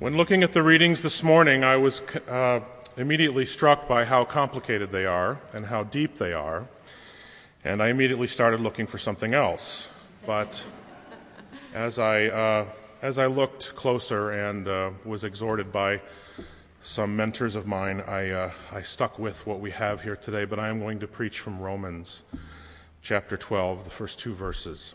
When looking at the readings this morning, I was uh, immediately struck by how complicated they are and how deep they are, and I immediately started looking for something else. But as I, uh, as I looked closer and uh, was exhorted by some mentors of mine, I, uh, I stuck with what we have here today, but I am going to preach from Romans chapter 12, the first two verses.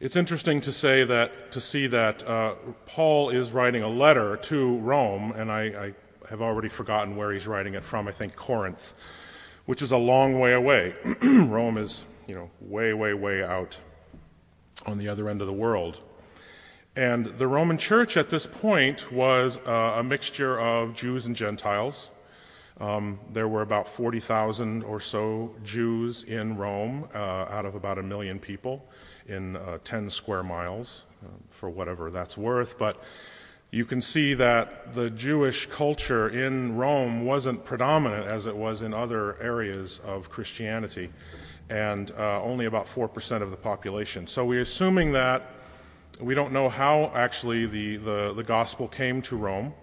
It's interesting to say that, to see that uh, Paul is writing a letter to Rome, and I, I, have already forgotten where he's writing it from. I think Corinth, which is a long way away. Rome is, you know, way, way, way out on the other end of the world. And the Roman church at this point was uh, a mixture of Jews and Gentiles. Um, there were about 40,000 or so Jews in Rome uh, out of about a million people in uh, 10 square miles, uh, for whatever that's worth. But you can see that the Jewish culture in Rome wasn't predominant as it was in other areas of Christianity, and uh, only about 4% of the population. So we're assuming that we don't know how actually the, the, the gospel came to Rome,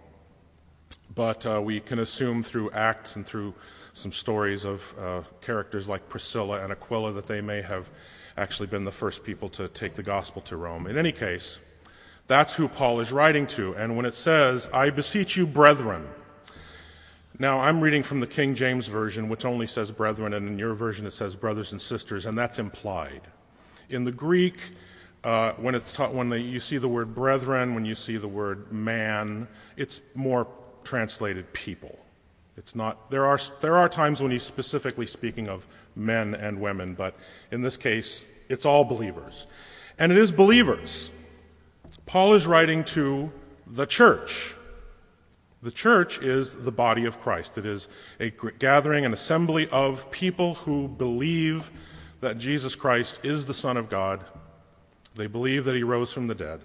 but uh, we can assume through Acts and through some stories of uh, characters like Priscilla and Aquila that they may have actually been the first people to take the gospel to Rome. In any case, that's who Paul is writing to. And when it says, I beseech you, brethren, now I'm reading from the King James Version, which only says brethren, and in your version it says brothers and sisters, and that's implied. In the Greek, uh, when, it's ta- when the, you see the word brethren, when you see the word man, it's more translated people. It's not, there are, there are times when he's specifically speaking of men and women, but in this case, it's all believers. And it is believers. Paul is writing to the church. The church is the body of Christ. It is a gathering, an assembly of people who believe that Jesus Christ is the Son of God. They believe that he rose from the dead,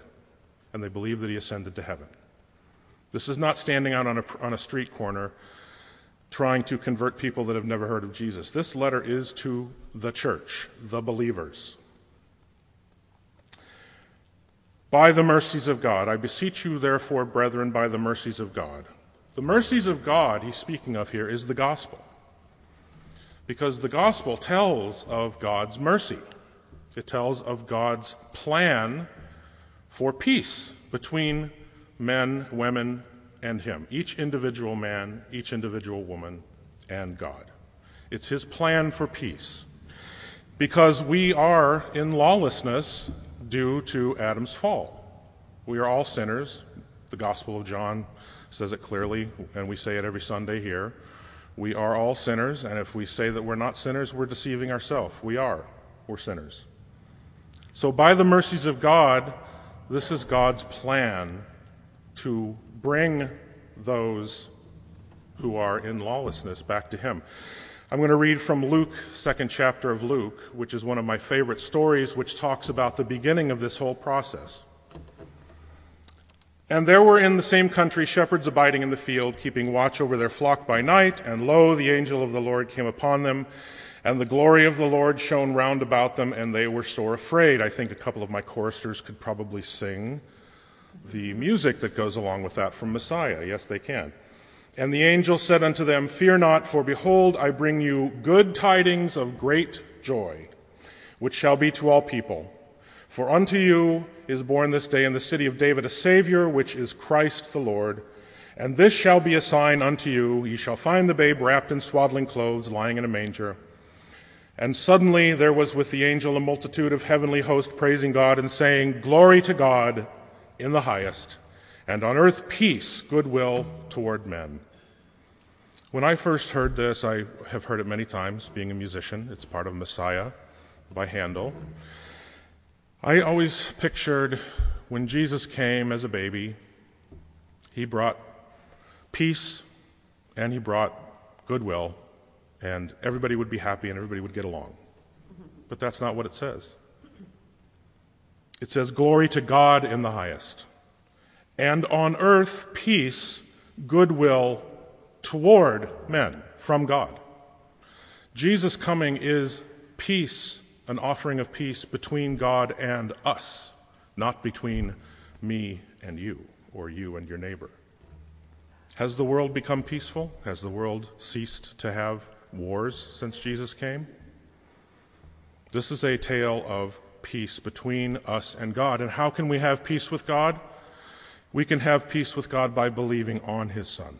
and they believe that he ascended to heaven. This is not standing out on a, on a street corner trying to convert people that have never heard of Jesus. This letter is to the church, the believers. By the mercies of God, I beseech you, therefore, brethren, by the mercies of God. The mercies of God he's speaking of here is the gospel. Because the gospel tells of God's mercy, it tells of God's plan for peace between men, women, and Him, each individual man, each individual woman, and God. It's His plan for peace. Because we are in lawlessness due to Adam's fall. We are all sinners. The Gospel of John says it clearly, and we say it every Sunday here. We are all sinners, and if we say that we're not sinners, we're deceiving ourselves. We are. We're sinners. So, by the mercies of God, this is God's plan to bring those who are in lawlessness back to him. I'm going to read from Luke, second chapter of Luke, which is one of my favorite stories, which talks about the beginning of this whole process. And there were in the same country shepherds abiding in the field, keeping watch over their flock by night. And lo, the angel of the Lord came upon them, and the glory of the Lord shone round about them, and they were sore afraid. I think a couple of my choristers could probably sing the music that goes along with that from Messiah. Yes, they can. And the angel said unto them, Fear not, for behold, I bring you good tidings of great joy, which shall be to all people. For unto you is born this day in the city of David a Savior, which is Christ the Lord. And this shall be a sign unto you ye shall find the babe wrapped in swaddling clothes, lying in a manger. And suddenly there was with the angel a multitude of heavenly hosts praising God and saying, Glory to God in the highest, and on earth peace, goodwill toward men. When I first heard this, I have heard it many times, being a musician. It's part of Messiah by Handel. I always pictured when Jesus came as a baby, he brought peace and he brought goodwill, and everybody would be happy and everybody would get along. But that's not what it says. It says, Glory to God in the highest, and on earth peace, goodwill toward men from God. Jesus' coming is peace, an offering of peace between God and us, not between me and you, or you and your neighbor. Has the world become peaceful? Has the world ceased to have wars since Jesus came? This is a tale of peace between us and God. And how can we have peace with God? We can have peace with God by believing on His Son.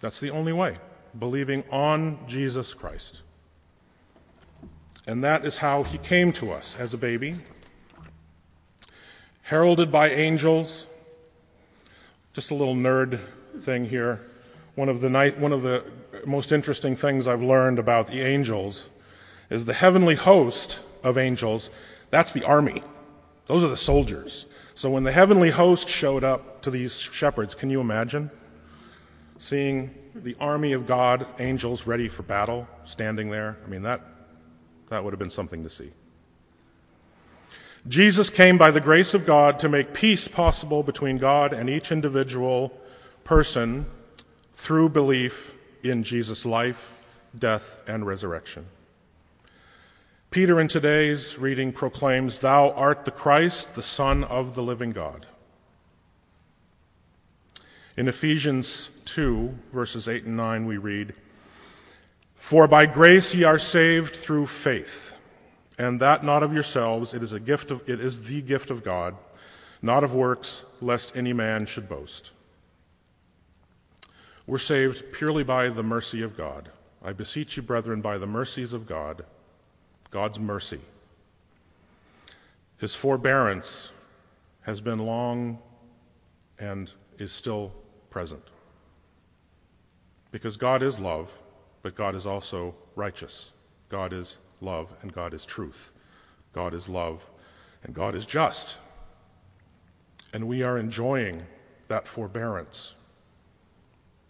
That's the only way, believing on Jesus Christ. And that is how He came to us as a baby, heralded by angels. Just a little nerd thing here. One of the, one of the most interesting things I've learned about the angels is the heavenly host of angels, that's the army. Those are the soldiers. So when the heavenly host showed up to these shepherds, can you imagine seeing the army of God, angels ready for battle, standing there? I mean, that, that would have been something to see. Jesus came by the grace of God to make peace possible between God and each individual person through belief in Jesus' life, death, and resurrection. Peter in today's reading proclaims, Thou art the Christ, the Son of the living God. In Ephesians 2, verses 8 and 9, we read, For by grace ye are saved through faith and that not of yourselves, it is a gift of, it is the gift of God, not of works, lest any man should boast. We're saved purely by the mercy of God. I beseech you, brethren, by the mercies of God, God's mercy. His forbearance has been long and is still present. Because God is love, but God is also righteous. God is love, and God is truth. God is love, and God is just. And we are enjoying that forbearance.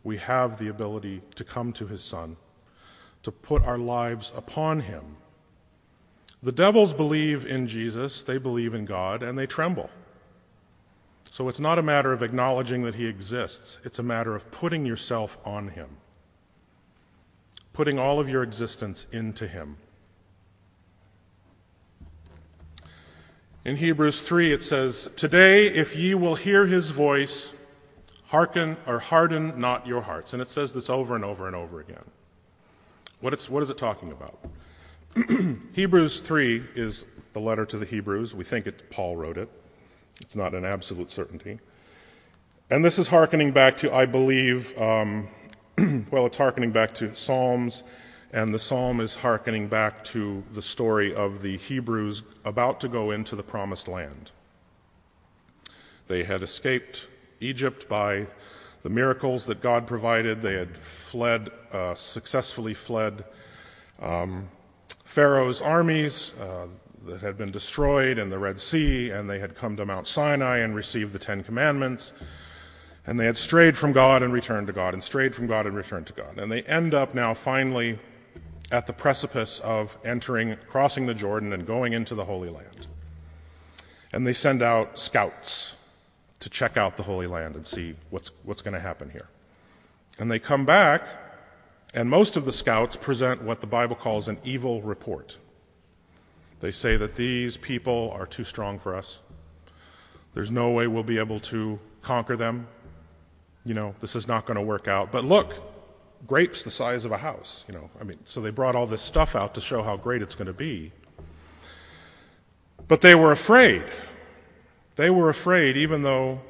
We have the ability to come to his Son, to put our lives upon him. The devils believe in Jesus, they believe in God, and they tremble. So it's not a matter of acknowledging that he exists, it's a matter of putting yourself on him, putting all of your existence into him. In Hebrews 3, it says, Today, if ye will hear his voice, hearken or harden not your hearts. And it says this over and over and over again. What, what is it talking about? Hebrews 3 is the letter to the Hebrews. We think it, Paul wrote it, it's not an absolute certainty. And this is hearkening back to, I believe, um, well, it's hearkening back to Psalms and the psalm is hearkening back to the story of the Hebrews about to go into the promised land. They had escaped Egypt by the miracles that God provided. They had fled, uh, successfully fled um, Pharaoh's armies uh, that had been destroyed in the Red Sea, and they had come to Mount Sinai and received the Ten Commandments. And they had strayed from God and returned to God, and strayed from God and returned to God. And they end up now finally at the precipice of entering, crossing the Jordan, and going into the Holy Land. And they send out scouts to check out the Holy Land and see what's, what's going to happen here. And they come back, and most of the scouts present what the Bible calls an evil report. They say that these people are too strong for us. There's no way we'll be able to conquer them. You know, this is not going to work out. But look, grapes the size of a house, you know. I mean, so they brought all this stuff out to show how great it's going to be. But they were afraid. They were afraid, even though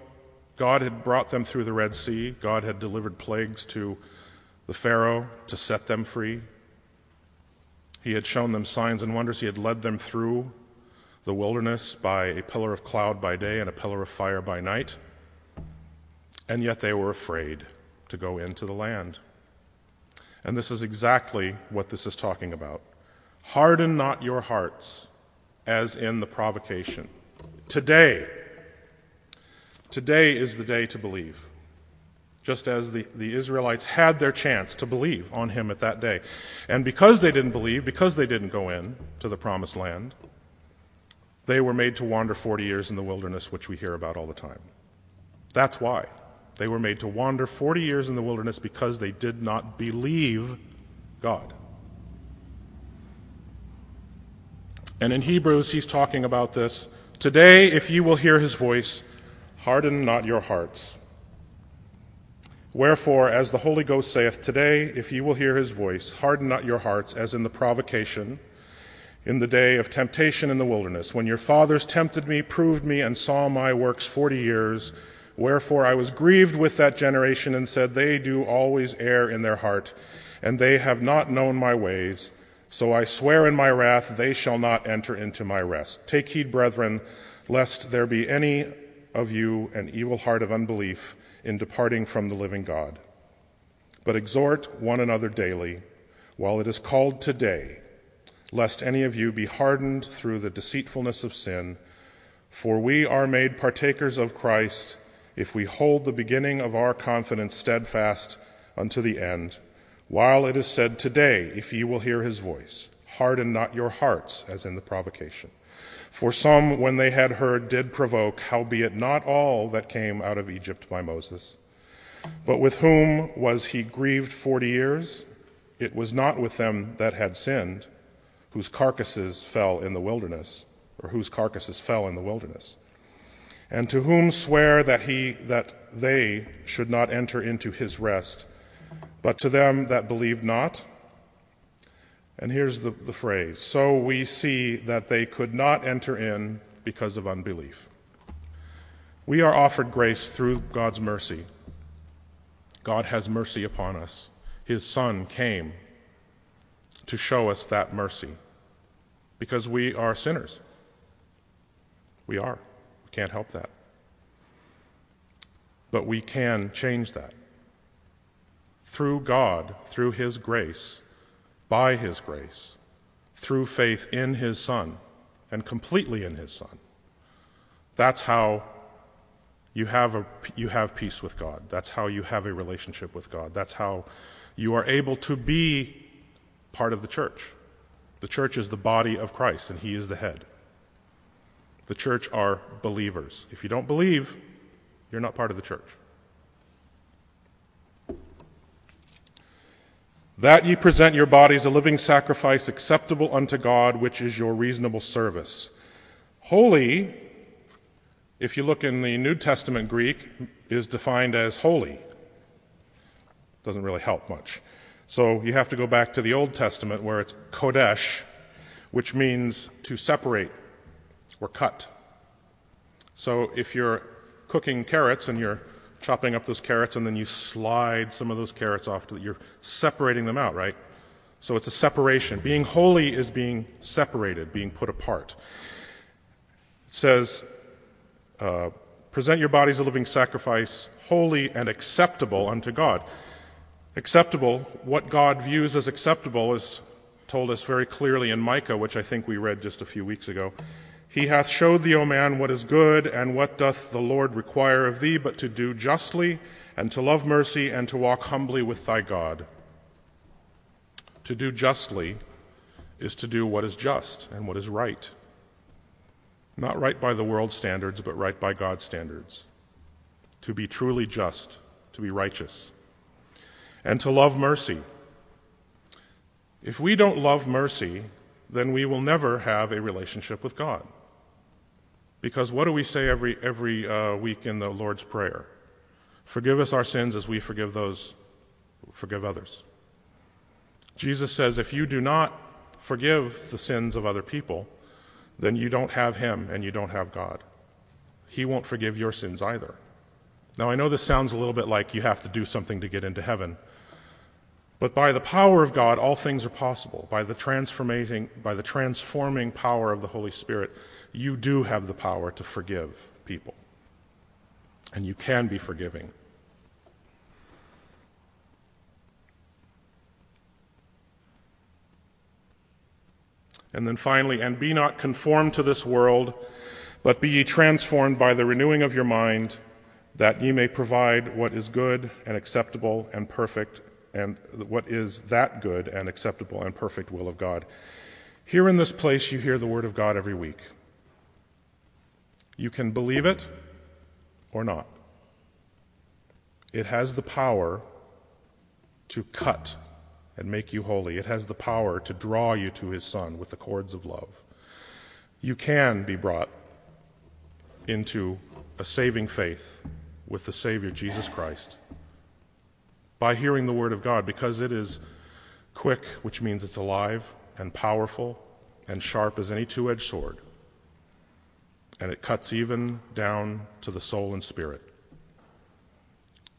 God had brought them through the Red Sea, God had delivered plagues to the Pharaoh to set them free. He had shown them signs and wonders. He had led them through the wilderness by a pillar of cloud by day and a pillar of fire by night. And yet they were afraid to go into the land. And this is exactly what this is talking about. Harden not your hearts as in the provocation. Today, today is the day to believe. Just as the, the Israelites had their chance to believe on him at that day. And because they didn't believe, because they didn't go in to the promised land, they were made to wander 40 years in the wilderness, which we hear about all the time. That's why. They were made to wander 40 years in the wilderness because they did not believe God. And in Hebrews, he's talking about this. Today, if you will hear his voice, harden not your hearts. Wherefore, as the Holy Ghost saith, Today, if ye will hear his voice, harden not your hearts as in the provocation in the day of temptation in the wilderness, when your fathers tempted me, proved me, and saw my works forty years. Wherefore I was grieved with that generation and said, They do always err in their heart, and they have not known my ways. So I swear in my wrath, they shall not enter into my rest. Take heed, brethren, lest there be any of you an evil heart of unbelief in departing from the living God. But exhort one another daily, while it is called today lest any of you be hardened through the deceitfulness of sin. For we are made partakers of Christ if we hold the beginning of our confidence steadfast unto the end. While it is said, Today, if ye will hear his voice, harden not your hearts, as in the provocation. For some, when they had heard, did provoke, howbeit not all that came out of Egypt by Moses. But with whom was he grieved forty years? It was not with them that had sinned whose carcasses fell in the wilderness, or whose carcasses fell in the wilderness. And to whom swear that he that they should not enter into his rest, but to them that believed not. And here's the, the phrase so we see that they could not enter in because of unbelief. We are offered grace through God's mercy. God has mercy upon us. His Son came to show us that mercy because we are sinners. We are. We can't help that. But we can change that. Through God, through His grace, by His grace, through faith in His Son, and completely in His Son. That's how you have, a, you have peace with God. That's how you have a relationship with God. That's how you are able to be part of the church. The church is the body of Christ, and He is the head. The church are believers. If you don't believe, you're not part of the church. That ye present your bodies a living sacrifice acceptable unto God, which is your reasonable service. Holy, if you look in the New Testament Greek, is defined as holy. Doesn't really help much. So you have to go back to the Old Testament where it's Kodesh, which means to separate or cut. So if you're cooking carrots and you're chopping up those carrots and then you slide some of those carrots off, to, you're separating them out, right? So it's a separation. Being holy is being separated, being put apart. It says, uh, present your bodies a living sacrifice, holy and acceptable unto God. Acceptable, what God views as acceptable is told us very clearly in Micah, which I think we read just a few weeks ago. He hath showed thee, O man, what is good, and what doth the Lord require of thee, but to do justly, and to love mercy, and to walk humbly with thy God. To do justly is to do what is just and what is right. Not right by the world's standards, but right by God's standards. To be truly just, to be righteous and to love mercy. If we don't love mercy, then we will never have a relationship with God. Because what do we say every, every uh, week in the Lord's Prayer? Forgive us our sins as we forgive those forgive others. Jesus says, if you do not forgive the sins of other people, then you don't have Him and you don't have God. He won't forgive your sins either. Now, I know this sounds a little bit like you have to do something to get into heaven. But by the power of God, all things are possible. By the transforming, by the transforming power of the Holy Spirit, you do have the power to forgive people. And you can be forgiving. And then finally, and be not conformed to this world, but be ye transformed by the renewing of your mind that ye may provide what is good and acceptable and perfect, and what is that good and acceptable and perfect will of God. Here in this place, you hear the word of God every week. You can believe it or not. It has the power to cut and make you holy. It has the power to draw you to his Son with the cords of love. You can be brought into a saving faith with the Savior Jesus Christ by hearing the Word of God because it is quick, which means it's alive and powerful and sharp as any two edged sword. And it cuts even down to the soul and spirit.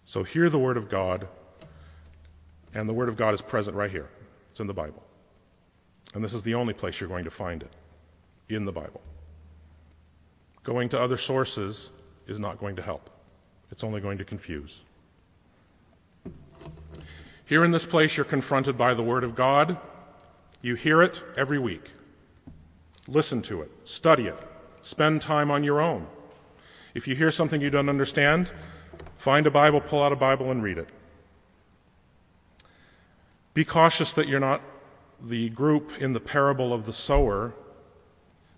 So hear the Word of God, and the Word of God is present right here. It's in the Bible. And this is the only place you're going to find it in the Bible. Going to other sources is not going to help, it's only going to confuse. Here in this place, you're confronted by the Word of God. You hear it every week. Listen to it, study it, spend time on your own. If you hear something you don't understand, find a Bible, pull out a Bible, and read it. Be cautious that you're not the group in the parable of the sower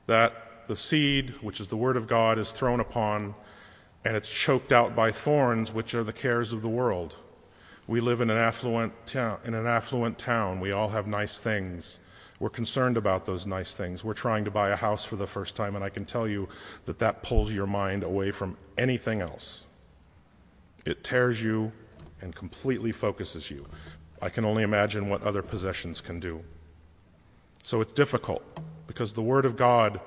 that the seed, which is the Word of God, is thrown upon and it's choked out by thorns, which are the cares of the world. We live in an affluent town, in an affluent town. We all have nice things. We're concerned about those nice things. We're trying to buy a house for the first time, and I can tell you that that pulls your mind away from anything else. It tears you and completely focuses you. I can only imagine what other possessions can do. So it's difficult because the Word of God,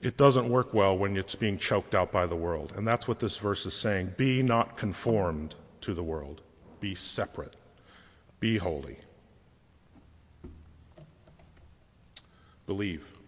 it doesn't work well when it's being choked out by the world. And that's what this verse is saying. Be not conformed to the world, be separate, be holy. Believe.